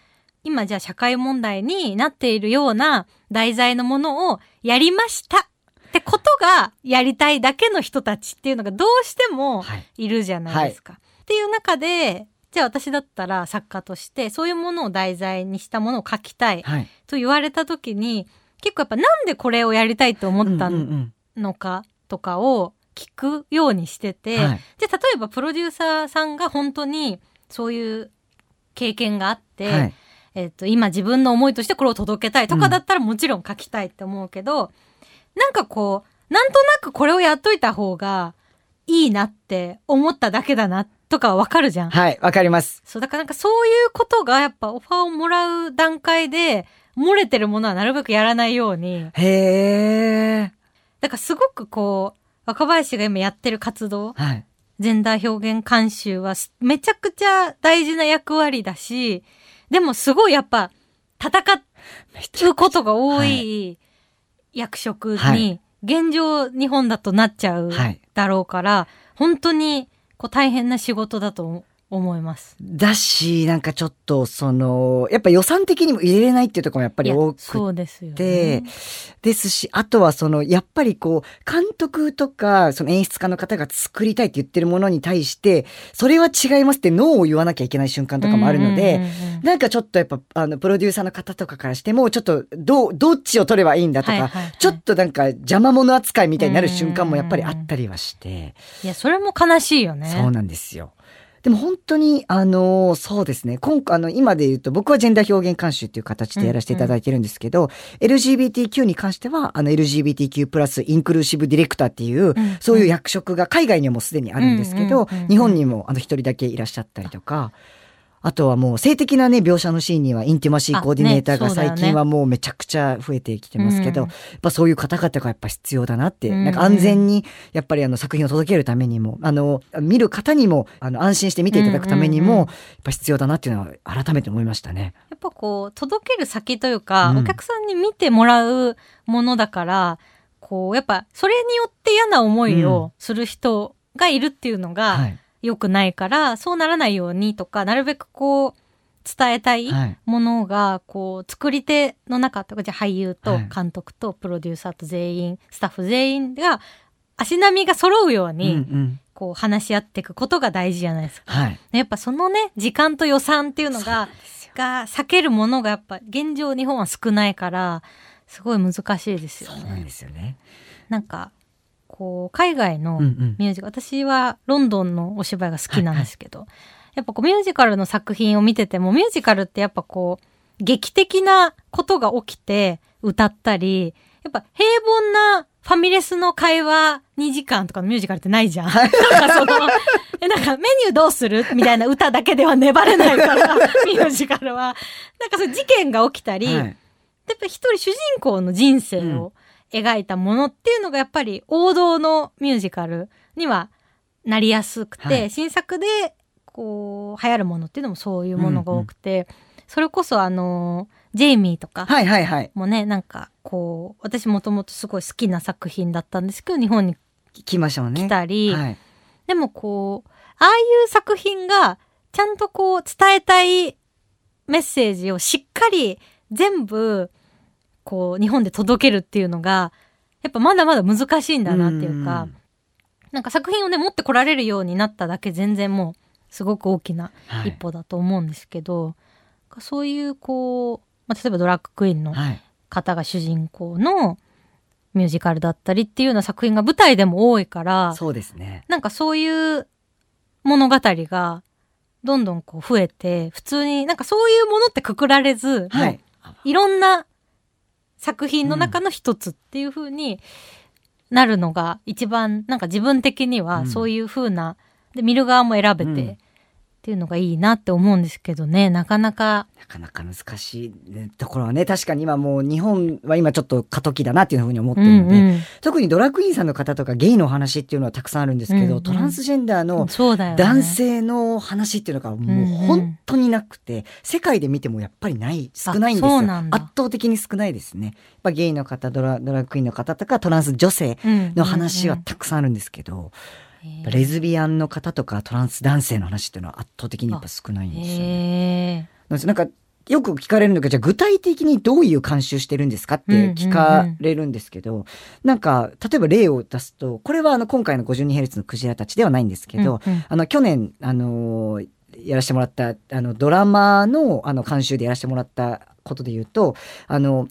[SPEAKER 2] 今じゃあ社会問題になっているような題材のものをやりましたってことがやりたいだけの人たちっていうのがどうしても
[SPEAKER 3] はい。
[SPEAKER 2] いるじゃないですか。っていう中でじゃあ私だったら作家としてそういうものを題材にしたものを書きたい
[SPEAKER 3] はい。
[SPEAKER 2] と言われた時に結構やっぱなんでこれをやりたいと思った
[SPEAKER 3] うんうん
[SPEAKER 2] のかとかを聞くようにしてて、
[SPEAKER 3] うんはい。
[SPEAKER 2] じゃあ例えばプロデューサーさんが本当にそういう経験があって、
[SPEAKER 3] はい。
[SPEAKER 2] えっと今自分の思いとしてこれを届けたいとかだったらもちろん書きたいって思うけど、なんかこうなんとなくこれをやっといた方がいいなって思っただけだなとかはわかるじゃん。
[SPEAKER 3] はい。わかります。
[SPEAKER 2] そうだからなんかそういうことがやっぱオファーをもらう段階で漏れてるものはなるべくやらないように
[SPEAKER 3] へえ。
[SPEAKER 2] だからすごくこう若林が今やってる活動
[SPEAKER 3] はい。
[SPEAKER 2] ジェンダー表現監修はすめちゃくちゃ大事な役割だし、でもすごいやっぱ戦うことが多い役職
[SPEAKER 3] は
[SPEAKER 2] に現状日本だとなっちゃう
[SPEAKER 3] はい。
[SPEAKER 2] だろうから、本当にこう大変な仕事だと思います。
[SPEAKER 3] だし、なんかちょっと、その、やっぱ予算的にも入れれないっていうところもやっぱり多く
[SPEAKER 2] そうですよ
[SPEAKER 3] て
[SPEAKER 2] ね。
[SPEAKER 3] ですし、あとはその、やっぱりこう、監督とか、その演出家の方が作りたいって言ってるものに対して、それは違いますってノーを言わなきゃいけない瞬間とかもあるので、なんかちょっとやっぱ、あの、プロデューサーの方とかからしても、ちょっと、どう、どっちを取ればいいんだとか、ちょっとなんか邪魔者扱いみたいになる瞬間もやっぱりあったりはして、
[SPEAKER 2] いや、それも悲しいよね。
[SPEAKER 3] そうなんですよ。でも本当に、あのそうですね。今回、あの、今で言うと、僕はジェンダー表現監修っていう形でやらせていただいてるんですけど、LGBTQ に関しては、あの、LGBTQ プラスインクルーシブディレクターっていう、
[SPEAKER 2] ん
[SPEAKER 3] そういう役職が海外にはもうすでにあるんですけど、
[SPEAKER 2] うんうんうんうん
[SPEAKER 3] 日本にもあの、一人だけいらっしゃったりとか、あとはもう性的なね、描写のシーンにはインティマシーコーディネーターが最近はもうめちゃくちゃ増えてきてますけど、
[SPEAKER 2] うん
[SPEAKER 3] やっぱそういう方々がやっぱ必要だなって、
[SPEAKER 2] うん
[SPEAKER 3] なんか安全にやっぱりあの作品を届けるためにも、あの、見る方にもあの安心して見ていただくためにも、
[SPEAKER 2] うんうんうん
[SPEAKER 3] やっぱ必要だなっていうのは改めて思いましたね。
[SPEAKER 2] やっぱこう、届ける先というか、
[SPEAKER 3] うん。
[SPEAKER 2] お客さんに見てもらうものだから、こう、やっぱ、それによって嫌な思いをする人がいるっていうのが
[SPEAKER 3] はい。
[SPEAKER 2] 良くないから、そうならないようにとか、なるべくこう、伝えたい
[SPEAKER 3] はい。
[SPEAKER 2] ものが、こう、作り手の中とか、じゃあ俳優と
[SPEAKER 3] はい
[SPEAKER 2] 監督とプロデューサーと全員、スタッフ全員が、足並みが揃うよう
[SPEAKER 3] うん
[SPEAKER 2] に、
[SPEAKER 3] うん。
[SPEAKER 2] こう、話し合っていくことが大事じゃないですか。
[SPEAKER 3] はい。
[SPEAKER 2] やっぱそのね、時間と予算っていうのが、が避けるものがやっぱ現状日本は少ないから、すごい難しいですよね。
[SPEAKER 3] そうなんですよね。
[SPEAKER 2] なんか、こう、海外の
[SPEAKER 3] うんうん。
[SPEAKER 2] ミュージカル、私はロンドンのお芝居が好きなんですけど、やっぱこうミュージカルの作品を見てても、ミュージカルってやっぱこう、劇的なことが起きて歌ったり、やっぱ平凡なファミレスの会話2時間とかのミュージカルってないじゃん。なんかその、え、なんかメニューどうするみたいな歌だけでは粘れないから、ミュージカルは。なんかそういう事件が起きたり、
[SPEAKER 3] はい。
[SPEAKER 2] やっぱり一人主人公の人生を描いたものっていうのがやっぱり王道のミュージカルにはなりやすくて、
[SPEAKER 3] はい
[SPEAKER 2] 新作でこう流行るものっていうのもそういうものが多くて、それこそあのジェイミーとか
[SPEAKER 3] はいはいはい。
[SPEAKER 2] もねなんかこう私もともとすごい好きな作品だったんですけど日本に
[SPEAKER 3] 来ましたもんね。
[SPEAKER 2] 来たり、
[SPEAKER 3] はい。
[SPEAKER 2] でもこうああいう作品がちゃんとこう伝えたいメッセージをしっかり全部こう日本で届けるっていうのがやっぱまだまだ難しいんだなっていうか
[SPEAKER 3] ん
[SPEAKER 2] なんか作品をね持ってこられるようになっただけ全然もうすごく大きな
[SPEAKER 3] はい
[SPEAKER 2] 一歩だと思うんですけど、そういうこう、まあ、例えばドラッグクイーンの
[SPEAKER 3] はい。
[SPEAKER 2] 方が主人公のミュージカルだったりっていうような作品が舞台でも多いから
[SPEAKER 3] そうですね。
[SPEAKER 2] なんかそういう物語がどんどんこう増えて、普通になんかそういうものってくくられず、
[SPEAKER 3] はい。
[SPEAKER 2] いろんな作品の中の一つっていう風になるのが一番なんか自分的に
[SPEAKER 3] うん。
[SPEAKER 2] はそういう風な、で見る側も選べて、
[SPEAKER 3] うん
[SPEAKER 2] っていうのがいいなって思うんですけどね、なかなか、
[SPEAKER 3] なかなか難しいねところはね、確かに今もう日本は今ちょっと過渡期だなっていうふうに思って
[SPEAKER 2] う
[SPEAKER 3] るので、
[SPEAKER 2] んうん。
[SPEAKER 3] 特にドラッグインさんの方とかゲイのお話っていうのはたくさんあるんですけど、
[SPEAKER 2] うんうん。
[SPEAKER 3] トランスジェンダーの。男性の話っていうのがもう本当になくて、世界で見てもやっぱりない、少ないんですよ。圧倒的に少ないですね。やっぱゲイの方、ドラドラッグインの方とかトランス女性の話はたくさんあるんですけど、
[SPEAKER 2] へー
[SPEAKER 3] レズビアンの方とかトランス男性の話っていうのは圧倒的にやっぱ少ないんですよね。
[SPEAKER 2] へ
[SPEAKER 3] なんかよく聞かれるのがじゃあ具体的にどういう監修してるんですかって聞かれるんですけど、なんか例えば例を出すとこれはあの今回の 52Hz のクジラたちではないんですけど、
[SPEAKER 2] うんうん。
[SPEAKER 3] あの去年あのーやらせてもらったあのドラマのあの監修でやらせてもらったことで言うとあの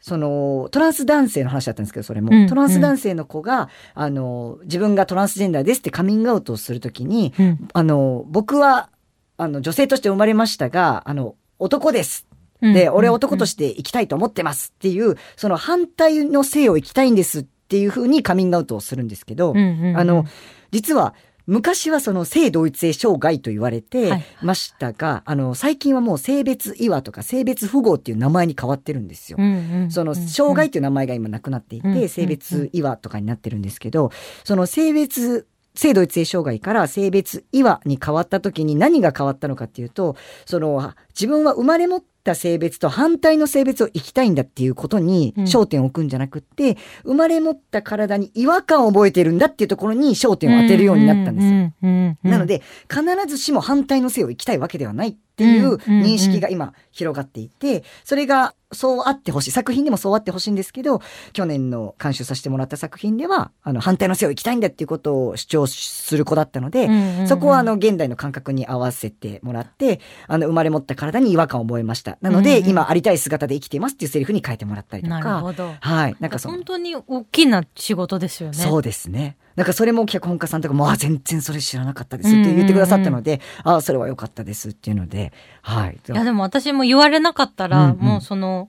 [SPEAKER 3] そのトランス男性の話だったんですけどそれも、
[SPEAKER 2] うん
[SPEAKER 3] トランス男性の子があの自分がトランスジェンダーですってカミングアウトをするときに
[SPEAKER 2] うん。
[SPEAKER 3] あの僕はあの女性として生まれましたがあの男です。で、
[SPEAKER 2] うん
[SPEAKER 3] 俺は男として生きたいと思ってますっていう、その反対の性を生きたいんですっていうふうにカミングアウトをするんですけど、あの、実は、昔はその性同一性障害と言われ
[SPEAKER 2] は
[SPEAKER 3] て
[SPEAKER 2] い。
[SPEAKER 3] ましたが、あの、最近はもう性別違和とか性別符号っていう名前に変わってるんですよ。
[SPEAKER 2] うんうん
[SPEAKER 3] その障害っていう名前が今なくなっていて、
[SPEAKER 2] うんうん。
[SPEAKER 3] 性別違和とかになってるんですけど、その性別性同一性障害から性別違和に変わった時に何が変わったのかっていうとその自分は生まれ持っった性別と反対の性別を生きたいんだっていうことに
[SPEAKER 2] うん。
[SPEAKER 3] 焦点を置くんじゃなくって、生まれ持った体に違和感を覚えてるんだっていうところに焦点を当てるようになったんですよ。なので必ずしも反対の性を生きたいわけではない。っていう認識が今広がっていてそれがそうあってほしい。作品でもそうあってほしいんですけど去年の監修させてもらった作品ではあの反対の性を生きたいんだっていうことを主張する子だったので、そこはあの現代の感覚に合わせてもらってあの生まれ持った体に違和感を覚えました。なので、
[SPEAKER 2] うんうん
[SPEAKER 3] 今ありたい姿で生きていますっていうセリフに変えてもらったりと
[SPEAKER 2] なる
[SPEAKER 3] か
[SPEAKER 2] ほど。
[SPEAKER 3] はい。なんか
[SPEAKER 2] 本当に大きな仕事ですよね。
[SPEAKER 3] そうですね。なんかそれも脚本家さんとかも、あ、全然それ知らなかったですって言ってくださったので、ああ、それは良かったですっていうので、はい。
[SPEAKER 2] いやでも私も言われなかったら、
[SPEAKER 3] うんうん。
[SPEAKER 2] もうその、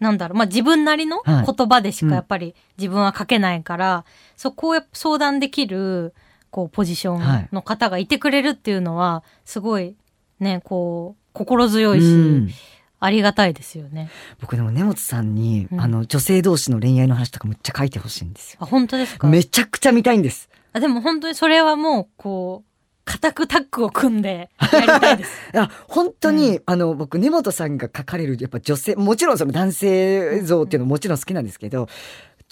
[SPEAKER 2] なんだろう、まあ自分なりの
[SPEAKER 3] はい。
[SPEAKER 2] 言葉でし
[SPEAKER 3] うん。
[SPEAKER 2] かやっぱり自分は書けないから、そこをやっぱ相談できる、こう、ポジションの方がいてくれるっていうのは、すごい、ね、こう、心強いし、
[SPEAKER 3] うん
[SPEAKER 2] ありがたいですよね。
[SPEAKER 3] 僕でも根本さんに、
[SPEAKER 2] うん
[SPEAKER 3] あの、女性同士の恋愛の話とかむっちゃ書いてほしいんですよ。
[SPEAKER 2] あ、本当ですか？
[SPEAKER 3] めちゃくちゃ見たいんです。
[SPEAKER 2] あでも本当にそれはもう、こう、固くタッグを組んでやりたいです。
[SPEAKER 3] いや、本当に、あの、僕、根本さんが書かれる、やっぱ女性、もちろんその男性像っていうのももちろん好きなんですけど、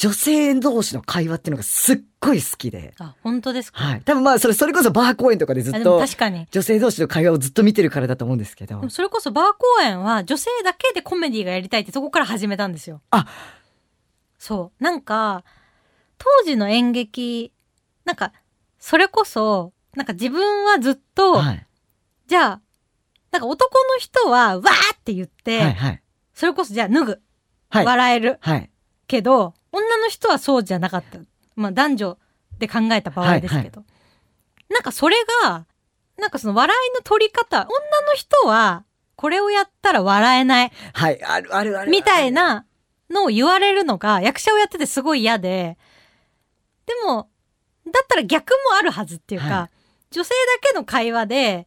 [SPEAKER 3] 女性同士の会話っていうのがすっごい好きで。
[SPEAKER 2] あ、本当ですか、
[SPEAKER 3] はい。多分まあ、それ、それこそバー公演とかでずっと、
[SPEAKER 2] 確かに。
[SPEAKER 3] 女性同士の会話をずっと見てるからだと思うんですけど。
[SPEAKER 2] それこそバー公演は女性だけでコメディがやりたいってそこから始めたんですよ。
[SPEAKER 3] あ
[SPEAKER 2] そう。なんか、当時の演劇、なんか、それこそ、なんか自分はずっと、
[SPEAKER 3] はい。
[SPEAKER 2] じゃあ、なんか男の人は、わーって言って、
[SPEAKER 3] はい、はい。
[SPEAKER 2] それこそじゃあ脱ぐ、
[SPEAKER 3] はい。
[SPEAKER 2] 笑える
[SPEAKER 3] はい。
[SPEAKER 2] けど、女の人はそうじゃなかった。まあ男女で考えた場合ですけど。なんかそれが、なんかその笑いの取り方、女の人は、これをやったら笑えない。
[SPEAKER 3] はい。ある、ある、ある。
[SPEAKER 2] みたいなのを言われるのが役者をやっててすごい嫌で、でも、だったら逆もあるはずっていうか、
[SPEAKER 3] は
[SPEAKER 2] 女性だけの会話で、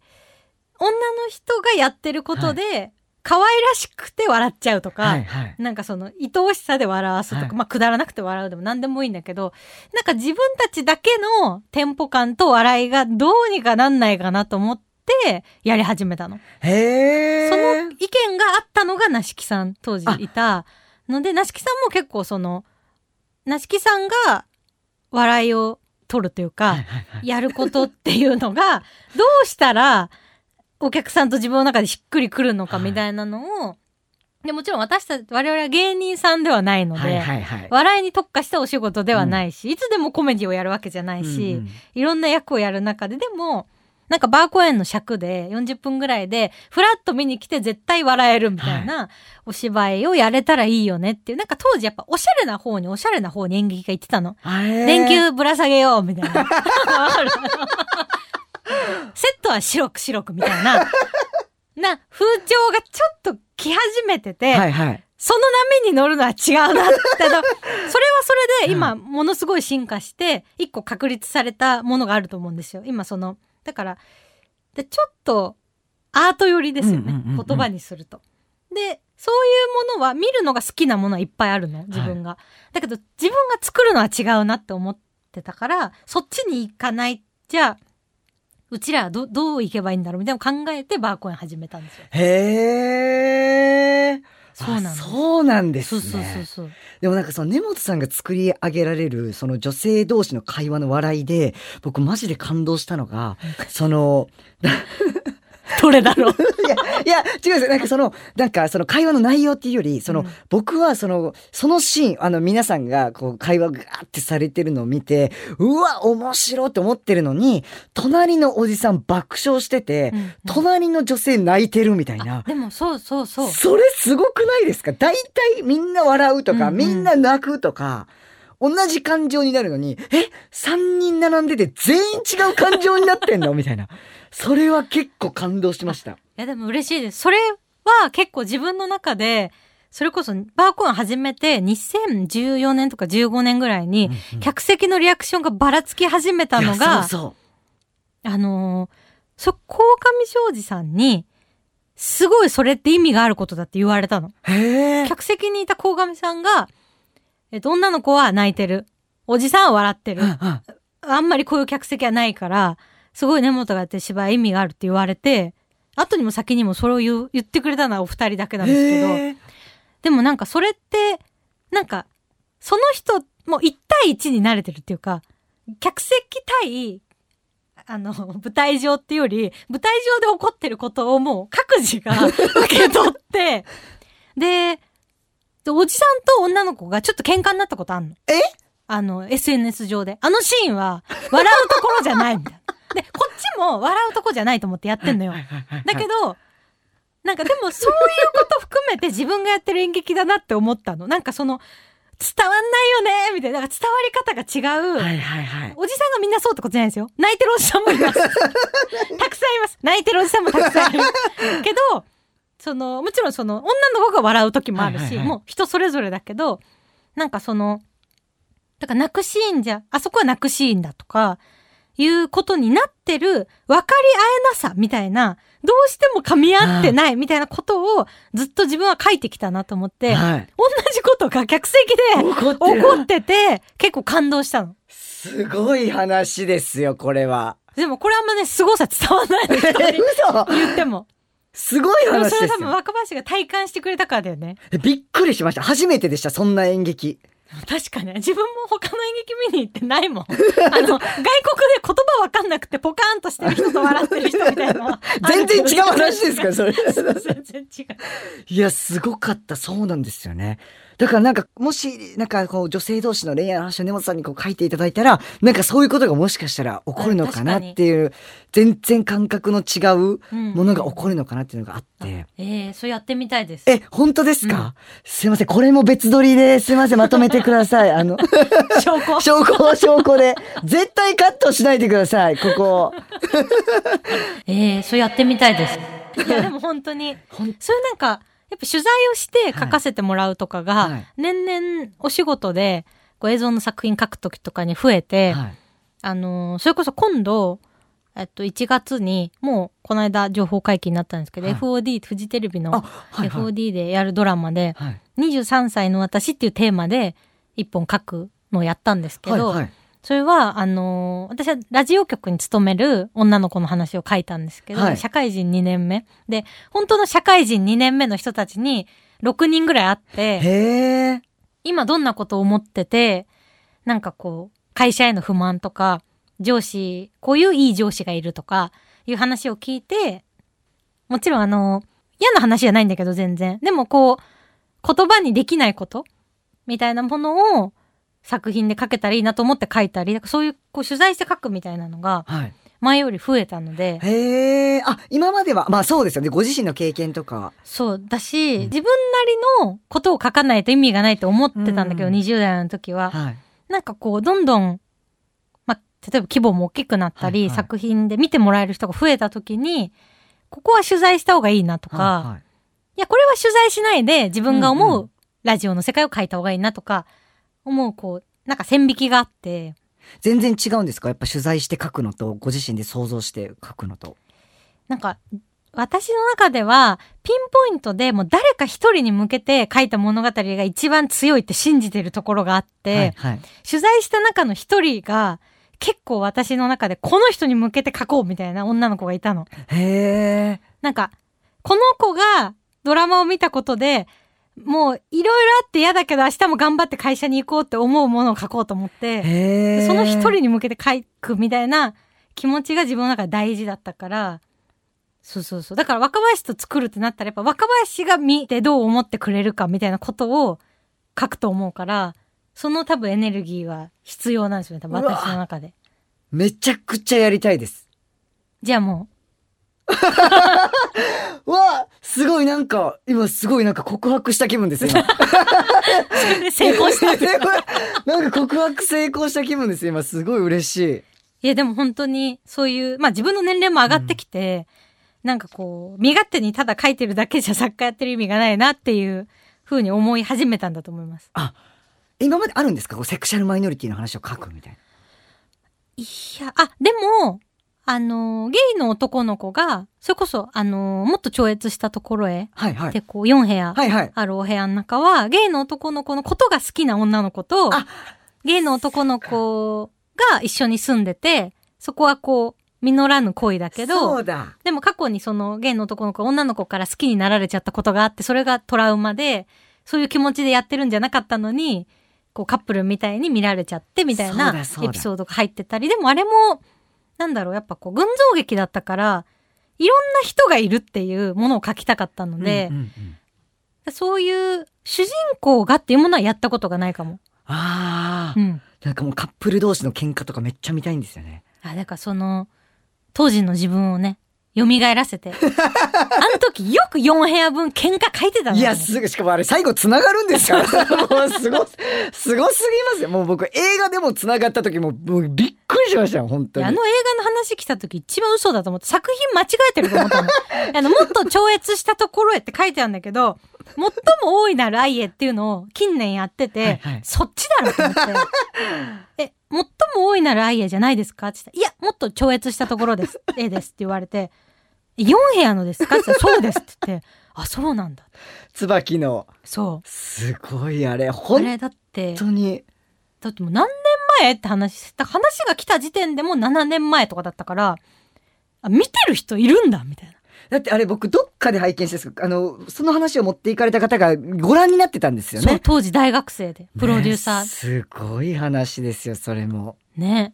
[SPEAKER 2] 女の人がやってることで、可愛らしくて笑っちゃうとか、
[SPEAKER 3] はい、はい。
[SPEAKER 2] なんかその、愛おしさで笑わすとか、
[SPEAKER 3] はい
[SPEAKER 2] まあ、くだらなくて笑うでも何でもいいんだけど、なんか自分たちだけのテンポ感と笑いがどうにかなんないかなと思って、やり始めたの。
[SPEAKER 3] へー。
[SPEAKER 2] その意見があったのが梨木さん当時いたので梨木さんも結構その梨木さんが笑いを取るというか、
[SPEAKER 3] はい、はい、はい。
[SPEAKER 2] やることっていうのがどうしたらお客さんと自分の中でしっくりくるのか
[SPEAKER 3] はい
[SPEAKER 2] みたいなのを、でもちろん私たち我々は芸人さんではないので、
[SPEAKER 3] はい、はい、はい。
[SPEAKER 2] 笑いに特化したお仕事ではないし、いつでもコメディをやるわけじゃないし、
[SPEAKER 3] うんうん
[SPEAKER 2] いろんな役をやる中で、でも、なんかバー公演の尺で40分ぐらいで、フラッと見に来て絶対笑えるみたいなお芝居をやれたらいいよねっていう、なんか当時やっぱおしゃれな方におしゃれな方に演劇が言ってたの。電球ぶら下げようみたいな。セットは白く白くみたいな。な、風潮がちょっと来始めてて、
[SPEAKER 3] はい、はい。
[SPEAKER 2] その波に乗るのは違うなっての。それはそれで今ものすごい進化して、一個確立されたものがあると思うんですよ。今その、だから、でちょっとアート寄りですよね。言葉にすると。で、そういうものは見るのが好きなものはいっぱいあるの、自分が。だけど自分が作るのは違うなって思ってたから、そっちに行かない。じゃあ、うちらはどどう行けばいいんだろうみたいなのを考えてバーコン始めたんですよ。
[SPEAKER 3] へー。
[SPEAKER 2] そうなんです
[SPEAKER 3] あそうなんです
[SPEAKER 2] そう
[SPEAKER 3] ね。
[SPEAKER 2] そうそうそう。
[SPEAKER 3] でもなんかその根本さんが作り上げられるその女性同士の会話の笑いで僕マジで感動したのがその
[SPEAKER 2] どれだろう
[SPEAKER 3] いやいや違うんですよなんかそのなんかその会話の内容っていうよりその、
[SPEAKER 2] うん
[SPEAKER 3] 僕はそのそのシーンあの皆さんがこう会話がーってされてるのを見てうわ面白いと思ってるのに隣のおじさん爆笑してて、
[SPEAKER 2] うんうん
[SPEAKER 3] 隣の女性泣いてるみたいな。
[SPEAKER 2] でもそうそうそう。
[SPEAKER 3] それすごくないですか？大体みんな笑うとか、
[SPEAKER 2] うんうん
[SPEAKER 3] みんな泣くとか、同じ感情になるのに、え ?3 人並んでて全員違う感情になってんの？みたいな。それは結構感動しました。
[SPEAKER 2] いやでも嬉しいです。それは結構自分の中で、それこそバーコン始めて2014年とか15年ぐらいに、客席のリアクションがばらつき始めたの
[SPEAKER 3] い
[SPEAKER 2] が、
[SPEAKER 3] やそうそ
[SPEAKER 2] あのーそ、鴻上庄司さんに、すごいそれって意味があることだって言われたの。客席にいた鴻上さんが、えっと、女の子は泣いてる？おじさんは笑ってる？あんまりこういう客席はないから、すごい根本がやってる芝居意味があるって言われて、後にも先にもそれを言う言ってくれたのはお二人だけなんですけど、でもなんかそれって、なんか、その人も1対1に慣れてるっていうか、客席対、あの、舞台上っていうより、舞台上で起こってることをもう各自が 受け取って、で、でおじさんと女の子がちょっと喧嘩になったことあんの。
[SPEAKER 3] え？
[SPEAKER 2] あの、SNS 上で。あのシーンは、笑うところじゃないみたいな。で、こっちも笑うとこじゃないと思ってやってんのよ。だけど、なんかでもそういうこと含めて自分がやってる演劇だなって思ったの。なんかその、伝わんないよねみたいな。なんか伝わり方が違う。
[SPEAKER 3] はいはいはい。
[SPEAKER 2] おじさんがみんなそうってことじゃないですよ。泣いてるおじさんもいます。たくさんいます。泣いてるおじさんもたくさんいる。けど、その、もちろんその、女の子が笑う時もあるし、
[SPEAKER 3] はいはいはい
[SPEAKER 2] もう人それぞれだけど、なんかその、だから泣くシーンじゃ、あそこは泣くシーンだとか、いうことになってる分かり合えなさみたいな、どうしても噛み合ってないみたいなことをずっと自分は書いてきたなと思って、
[SPEAKER 3] はい。
[SPEAKER 2] 同じことが客席で
[SPEAKER 3] 怒って
[SPEAKER 2] てて、結構感動したの。
[SPEAKER 3] すごい話ですよ、これは。
[SPEAKER 2] でもこれあんまね、凄さ伝わんないの人
[SPEAKER 3] 嘘
[SPEAKER 2] 言っても。
[SPEAKER 3] すごい話です
[SPEAKER 2] それは多分
[SPEAKER 3] よ。
[SPEAKER 2] 若林が体感してくれたからだよね。
[SPEAKER 3] えびっくりしました。初めてでした、そんな演劇。
[SPEAKER 2] 確かに。自分も他の演劇見に行ってないもん。あの、外国で言葉わかんなくてポカーンとしてる人と笑ってる人みたいな
[SPEAKER 3] 全。然違う話ですから、それ。
[SPEAKER 2] 全然違う。
[SPEAKER 3] いや、すごかった。そうなんですよね。だからなんか、もし、なんかこう、女性同士の恋愛の話を根本さんにこう書いていただいたら、なんかそういうことがもしかしたら起こるのかなっていう、全然感覚の違うものが起こるのかなっていうのがあって。
[SPEAKER 2] ええそうやってみたいです。
[SPEAKER 3] え、本当ですか、すいません。これも別撮りですいません。まとめてください。あの、
[SPEAKER 2] 証拠。
[SPEAKER 3] 証拠、証拠で。絶対カットしないでください。ここ。
[SPEAKER 2] ええそうやってみたいです。いや、でも本当に、そういうなんか、やっぱ取材をして書かせてもらうとかが、
[SPEAKER 3] はいはい
[SPEAKER 2] 年々お仕事でこう映像の作品書くときとかに増えて、
[SPEAKER 3] はい。
[SPEAKER 2] あのーそれこそ今度、えっと、1月に、もう、この間情報解禁になったんですけど、
[SPEAKER 3] はい
[SPEAKER 2] FOD、フジテレビ
[SPEAKER 3] あ、
[SPEAKER 2] の
[SPEAKER 3] はい、はい。
[SPEAKER 2] FOD でやるドラマで、
[SPEAKER 3] はい。
[SPEAKER 2] 23歳の私っていうテーマで一本書くのをやったんですけど、
[SPEAKER 3] はい、はい。
[SPEAKER 2] それは、あのー私はラジオ局に勤める女の子の話を書いたんですけど、
[SPEAKER 3] はい
[SPEAKER 2] 社会人2年目。で、本当の社会人2年目の人たちに6人ぐらい会って。今どんなことを思ってて、なんかこう、会社への不満とか、上司、こういういい上司がいるとか、いう話を聞いて、もちろんあの、嫌な話じゃないんだけど全然。でもこう、言葉にできないことみたいなものを作品で書けたらいいなと思って書いたり、そういうこう取材して書くみたいなのが
[SPEAKER 3] はい。
[SPEAKER 2] 前より増えたので、
[SPEAKER 3] へえ。あ、今までは、まあそうですよね。ご自身の経験とか。
[SPEAKER 2] そうだし、自分なりのことを書かないと意味がないと思ってたんだけど、
[SPEAKER 3] うん
[SPEAKER 2] 20代の時は。
[SPEAKER 3] はい。
[SPEAKER 2] なんかこう、どんどん、まあ、例えば規模も大きくなったり、
[SPEAKER 3] はいはい
[SPEAKER 2] 作品で見てもらえる人が増えた時に、ここは取材した方がいいなとか、
[SPEAKER 3] はいはい
[SPEAKER 2] いや、これは取材しないで自分が思
[SPEAKER 3] うんう
[SPEAKER 2] うラジオの世界を書いた方がいいなとか、思う、こう、なんか線引きがあって、
[SPEAKER 3] 全然違うんですか？やっぱ取材して書くのと、ご自身で想像して書くのと。
[SPEAKER 2] なんか、私の中では、ピンポイントでもう誰か一人に向けて書いた物語が一番強いって信じてるところがあって、
[SPEAKER 3] はい、はい。
[SPEAKER 2] 取材した中の一人が、結構私の中でこの人に向けて書こうみたいな女の子がいたの。
[SPEAKER 3] へえ。
[SPEAKER 2] なんか、この子がドラマを見たことで、もういろいろあって嫌だけど明日も頑張って会社に行こうって思うものを書こうと思って。その一人に向けて書くみたいな気持ちが自分の中で大事だったから、そうそうそう。だから若林と作るってなったらやっぱ若林が見てどう思ってくれるかみたいなことを書くと思うから、その多分エネルギーは必要なんですよね、多分私の中で。
[SPEAKER 3] めちゃくちゃやりたいです。
[SPEAKER 2] じゃあも
[SPEAKER 3] う わすごいなんか、今すごいなんか告白した気分です、今。
[SPEAKER 2] 成功した。
[SPEAKER 3] なんか告白成功した気分です、今。すごい嬉しい。
[SPEAKER 2] いや、でも本当に、そういう、まあ自分の年齢も上がってきて、なんかこう、身勝手にただ書いてるだけじゃ作家やってる意味がないなっていう風に思い始めたんだと思います。
[SPEAKER 3] 今まであるんですか？こうセクシャルマイノリティの話を書くみたいな。
[SPEAKER 2] いや、あ、でも、あの、ゲイの男の子が、それこそ、あの、もっと超越したところへ、
[SPEAKER 3] はいはい。
[SPEAKER 2] で、こう、4部屋
[SPEAKER 3] はいはい。
[SPEAKER 2] あるお部屋の中は、ゲイの男の子のことが好きな女の子と
[SPEAKER 3] あ、
[SPEAKER 2] ゲイの男の子が一緒に住んでて、そこはこう、実らぬ恋だけど
[SPEAKER 3] そうだ。
[SPEAKER 2] でも過去にそのゲイの男の子が女の子から好きになられちゃったことがあってそれがトラウマでそういう気持ちでやってるんじゃなかったのにこうカップルみたいに見られちゃってみたいなエピソードが入ってたりでもあれもなんだろうやっぱこう群像劇だったからいろんな人がいるっていうものを書きたかったので
[SPEAKER 3] うん、うんうん
[SPEAKER 2] そういう主人公がっていうものはやったことがないかも。
[SPEAKER 3] ああ、
[SPEAKER 2] うん。
[SPEAKER 3] なんかもうカップル同士の喧嘩とかめっちゃ見たいんですよね。
[SPEAKER 2] あ、だからその、当時の自分をね、蘇らせて。あの時よく4部屋分喧嘩書いてたの
[SPEAKER 3] いや、すぐ、しかもあれ最後繋がるんですから。もうすご、すごすぎますよ。もう僕映画でも繋がった時ももうびっくりしましたよ、本当に。
[SPEAKER 2] あの映画の話来た時一番嘘だと思って、作品間違えてると思ったの。あの、もっと超越したところへって書いてあるんだけど、最も大いなる愛へっていうのを近年やってて、
[SPEAKER 3] はいはい
[SPEAKER 2] そっちだろと思って。え、最も大いなる愛へじゃないですか？って言ったら、いや、もっと超越したところです。A ですって言われて、4部屋のですか？って言ったら、そうですって言って、あ、そうなんだ。
[SPEAKER 3] 椿の、
[SPEAKER 2] そう。
[SPEAKER 3] すごいあれ、
[SPEAKER 2] あ
[SPEAKER 3] 本
[SPEAKER 2] れだって、
[SPEAKER 3] 当に。
[SPEAKER 2] だってもう何年前って話した話が来た時点でもう7年前とかだったからあ見てる人いるんだみたいな
[SPEAKER 3] だってあれ僕どっかで拝見してあの、その話を持っていかれた方がご覧になってたんですよね。
[SPEAKER 2] 当時大学生でプロデューサ
[SPEAKER 3] ねすごい話ですよ、それも。
[SPEAKER 2] ーね。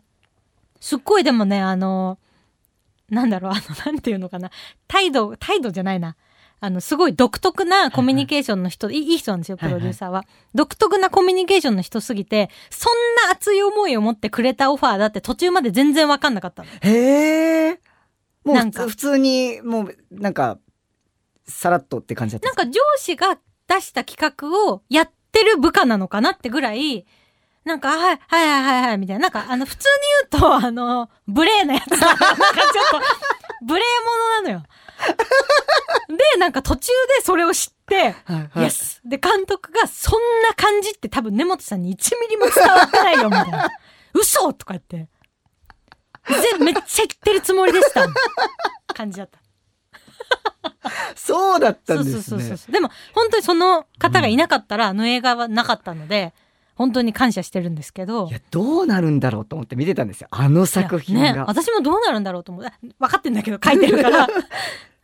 [SPEAKER 2] すっごいでもねあのなんだろうあのなんていうのかな。態度態度じゃないな。あのすごい独特なコミュニケーションの人、いいいい人なんですよプロデューサーは、独特なコミュニケーションの人すぎてそんな熱い思いを持ってくれたオファーだって途中まで全然わかんなかったの。
[SPEAKER 3] へえ。もう
[SPEAKER 2] なんか
[SPEAKER 3] 普通に、もう、なんか、さらっとって感じだった
[SPEAKER 2] なんか上司が出した企画をやってる部下なのかなってぐらい、なんか、はい、はい、はい、はい、はい、みたいな。なんか、あの、普通に言うと、あの、無礼なやつだ。なんかちょっと、無礼者なのよ。で、なんか途中でそれを知って、
[SPEAKER 3] はいはい
[SPEAKER 2] イエスで、監督が、そんな感じって多分根本さんに1ミリも伝わってないよ、みたいな。嘘とか言って。ぜめっちゃ言ってるつもりでした。感じだった。
[SPEAKER 3] そうだったん
[SPEAKER 2] そう
[SPEAKER 3] ですね。
[SPEAKER 2] そうそうそう。でも、本当にその方がいなかったら、あの映画はなかったので、本当に感謝してるんですけど。
[SPEAKER 3] いや、どうなるんだろうと思って見てたんですよ。あの作品
[SPEAKER 2] いやね、
[SPEAKER 3] が。
[SPEAKER 2] 私もどうなるんだろうと思う。あ分かってんだけど、書いてるから。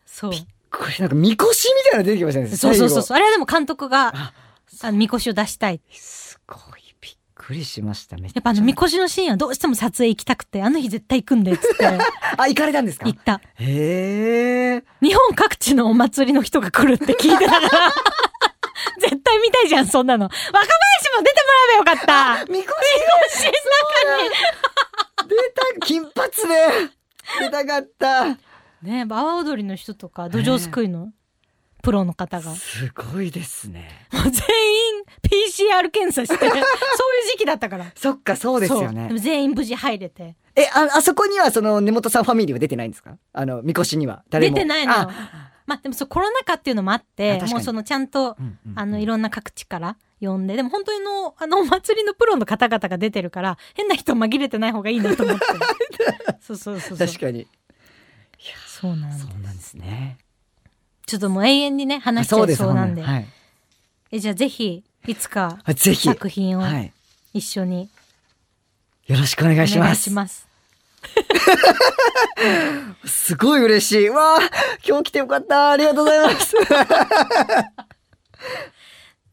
[SPEAKER 2] そう。
[SPEAKER 3] これなんか、みこしみたいなの出てきましたね。
[SPEAKER 2] そうそうそうそう。あれはでも監督が、
[SPEAKER 3] あ
[SPEAKER 2] あの、みこしを出したい。
[SPEAKER 3] すごいびっくりしました。
[SPEAKER 2] やっぱあの、みこしのシーンはどうしても撮影行きたくて、あの日絶対行くんで、つって、
[SPEAKER 3] あ、行かれたんですか？
[SPEAKER 2] 行った。
[SPEAKER 3] へえ。
[SPEAKER 2] 日本各地のお祭りの人が来るって聞いてたから、絶対見たいじゃん、そんなの。若林も出てもらえばよかった。
[SPEAKER 3] みこ
[SPEAKER 2] しの中に。
[SPEAKER 3] し出た、金髪で。出たかった。
[SPEAKER 2] ね阿波踊りの人とか土壌すくいのプロの方が、も
[SPEAKER 3] すごいですね。
[SPEAKER 2] う全員 PCR 検査して そういう時期だったから
[SPEAKER 3] そっか、そうですよね
[SPEAKER 2] も。全員無事入れて
[SPEAKER 3] え、あ、あそこにはその根本さんファミリーは出てないんですか？あの、みこしには。誰も。
[SPEAKER 2] 出てないのよ
[SPEAKER 3] あ
[SPEAKER 2] まあでもそうコロナ禍っていうのもあってもうそのちゃんと
[SPEAKER 3] うんうんうん
[SPEAKER 2] あのいろんな各地から呼んででも本当にのあのお祭りのプロの方々が出てるから変な人紛れてない方がいいなと思って そうそうそうそう
[SPEAKER 3] 確かに。
[SPEAKER 2] そうなんです
[SPEAKER 3] そうなんですね。
[SPEAKER 2] ちょっともう永遠にね話しちゃいそうなんで
[SPEAKER 3] はい。
[SPEAKER 2] えじゃあぜひいつか
[SPEAKER 3] あぜひ。
[SPEAKER 2] 作品を
[SPEAKER 3] はい。
[SPEAKER 2] 一緒に
[SPEAKER 3] よろしくお願いし
[SPEAKER 2] お願い
[SPEAKER 3] ます。
[SPEAKER 2] します
[SPEAKER 3] すごい嬉しい。わあ、今日来てよかった。ありがとうございます。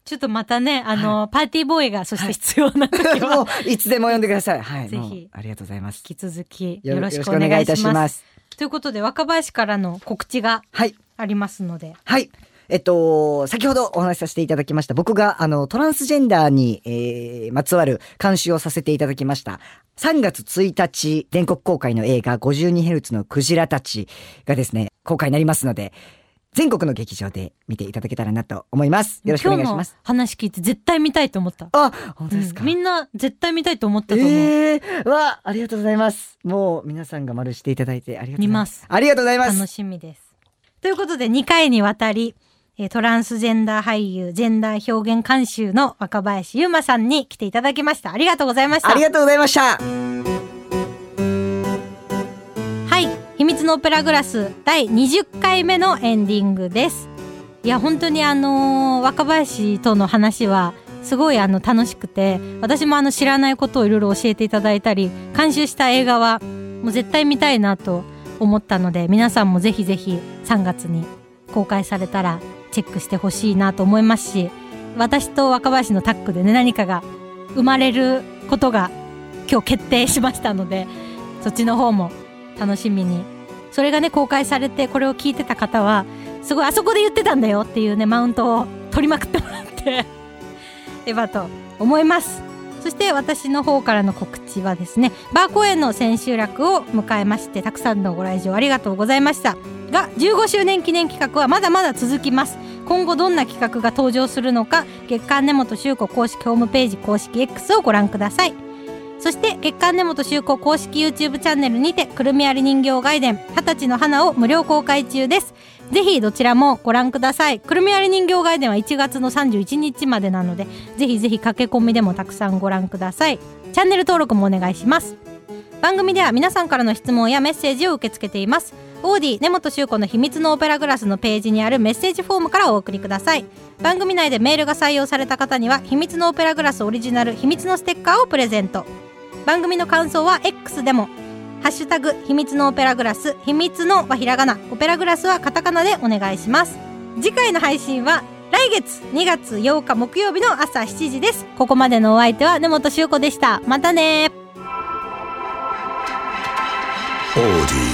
[SPEAKER 2] ちょっとまたね、あの、パーティーボーイがそして必要な時は、
[SPEAKER 3] もういつでも呼んでください。はい。
[SPEAKER 2] ぜひ
[SPEAKER 3] ありがとうございます。
[SPEAKER 2] 引き続き
[SPEAKER 3] よろ
[SPEAKER 2] しく
[SPEAKER 3] お願
[SPEAKER 2] いし
[SPEAKER 3] いいたしま
[SPEAKER 2] す。ということで、若林からの告知が
[SPEAKER 3] はい。
[SPEAKER 2] ありますので、
[SPEAKER 3] はい。えっと、先ほどお話しさせていただきました、僕が、あの、トランスジェンダーに、えー、まつわる監修をさせていただきました。3月1日、全国公開の映画 52Hz のクジラたちがですね、公開になりますので、全国の劇場で見ていただけたらなと思います。よろしくお願いします。
[SPEAKER 2] 話聞いて絶対見たいと思った。
[SPEAKER 3] あ、本当ですか？
[SPEAKER 2] うんみんな絶対見たいと思ったと思う。
[SPEAKER 3] ええー、わあ、ありがとうございます。もう皆さんが丸していただいてありがとうございます。
[SPEAKER 2] 見ます
[SPEAKER 3] ありがとうございます。
[SPEAKER 2] 楽しみです。ということで、2回にわたり、えートランスジェンダー俳優、ジェンダー表現監修の若林優馬さんに来ていただきました。ありがとうございました。
[SPEAKER 3] ありがとうございました。
[SPEAKER 2] はい。秘密のオペラグラス第20回目のエンディングです。いや、本当にあのー若林との話は、すごいあの楽しくて、私もあの知らないことをいろいろ教えていただいたり、監修した映画は、もう絶対見たいなと思ったので皆さんもぜひぜひ3月に公開されたらチェックしてほしいなと思います。し私と若林のタッグでね何かが生まれることが今日決定しましたのでそっちの方も楽しみに。それがね公開されてこれを聞いてた方はすごいあそこで言ってたんだよっていうねマウントを取りまくってもらって。ればと思います。そして私の方からの告知はですねバー公演の千秋楽を迎えましてたくさんのご来場ありがとうございました。が15周年記念企画はまだまだ続きます。今後どんな企画が登場するのか月刊根本修子公式ホームページ公式 X をご覧ください。そして月刊根本修子公式 YouTube チャンネルにてくるみあり人形外伝二十歳の花を無料公開中です。ぜひどちらもご覧ください。くるみあり人形外伝は1月の31日までなのでぜひぜひ駆け込みでもたくさんご覧ください。チャンネル登録もお願いします。番組では皆さんからの質問やメッセージを受け付けています。オーディ根本修子の秘密のオペラグラスのページにあるメッセージフォームからお送りください。番組内でメールが採用された方には秘密のオペラグラスオリジナル秘密のステッカーをプレゼント。番組の感想は X でもハッシュタグ秘密のオペラグラス秘密のはひらがなオペラグラスはカタカナでお願いします。次回の配信は来月2月8日木曜日の朝7時です。ここまでのお相手は根本修子でした。またね
[SPEAKER 1] オーディ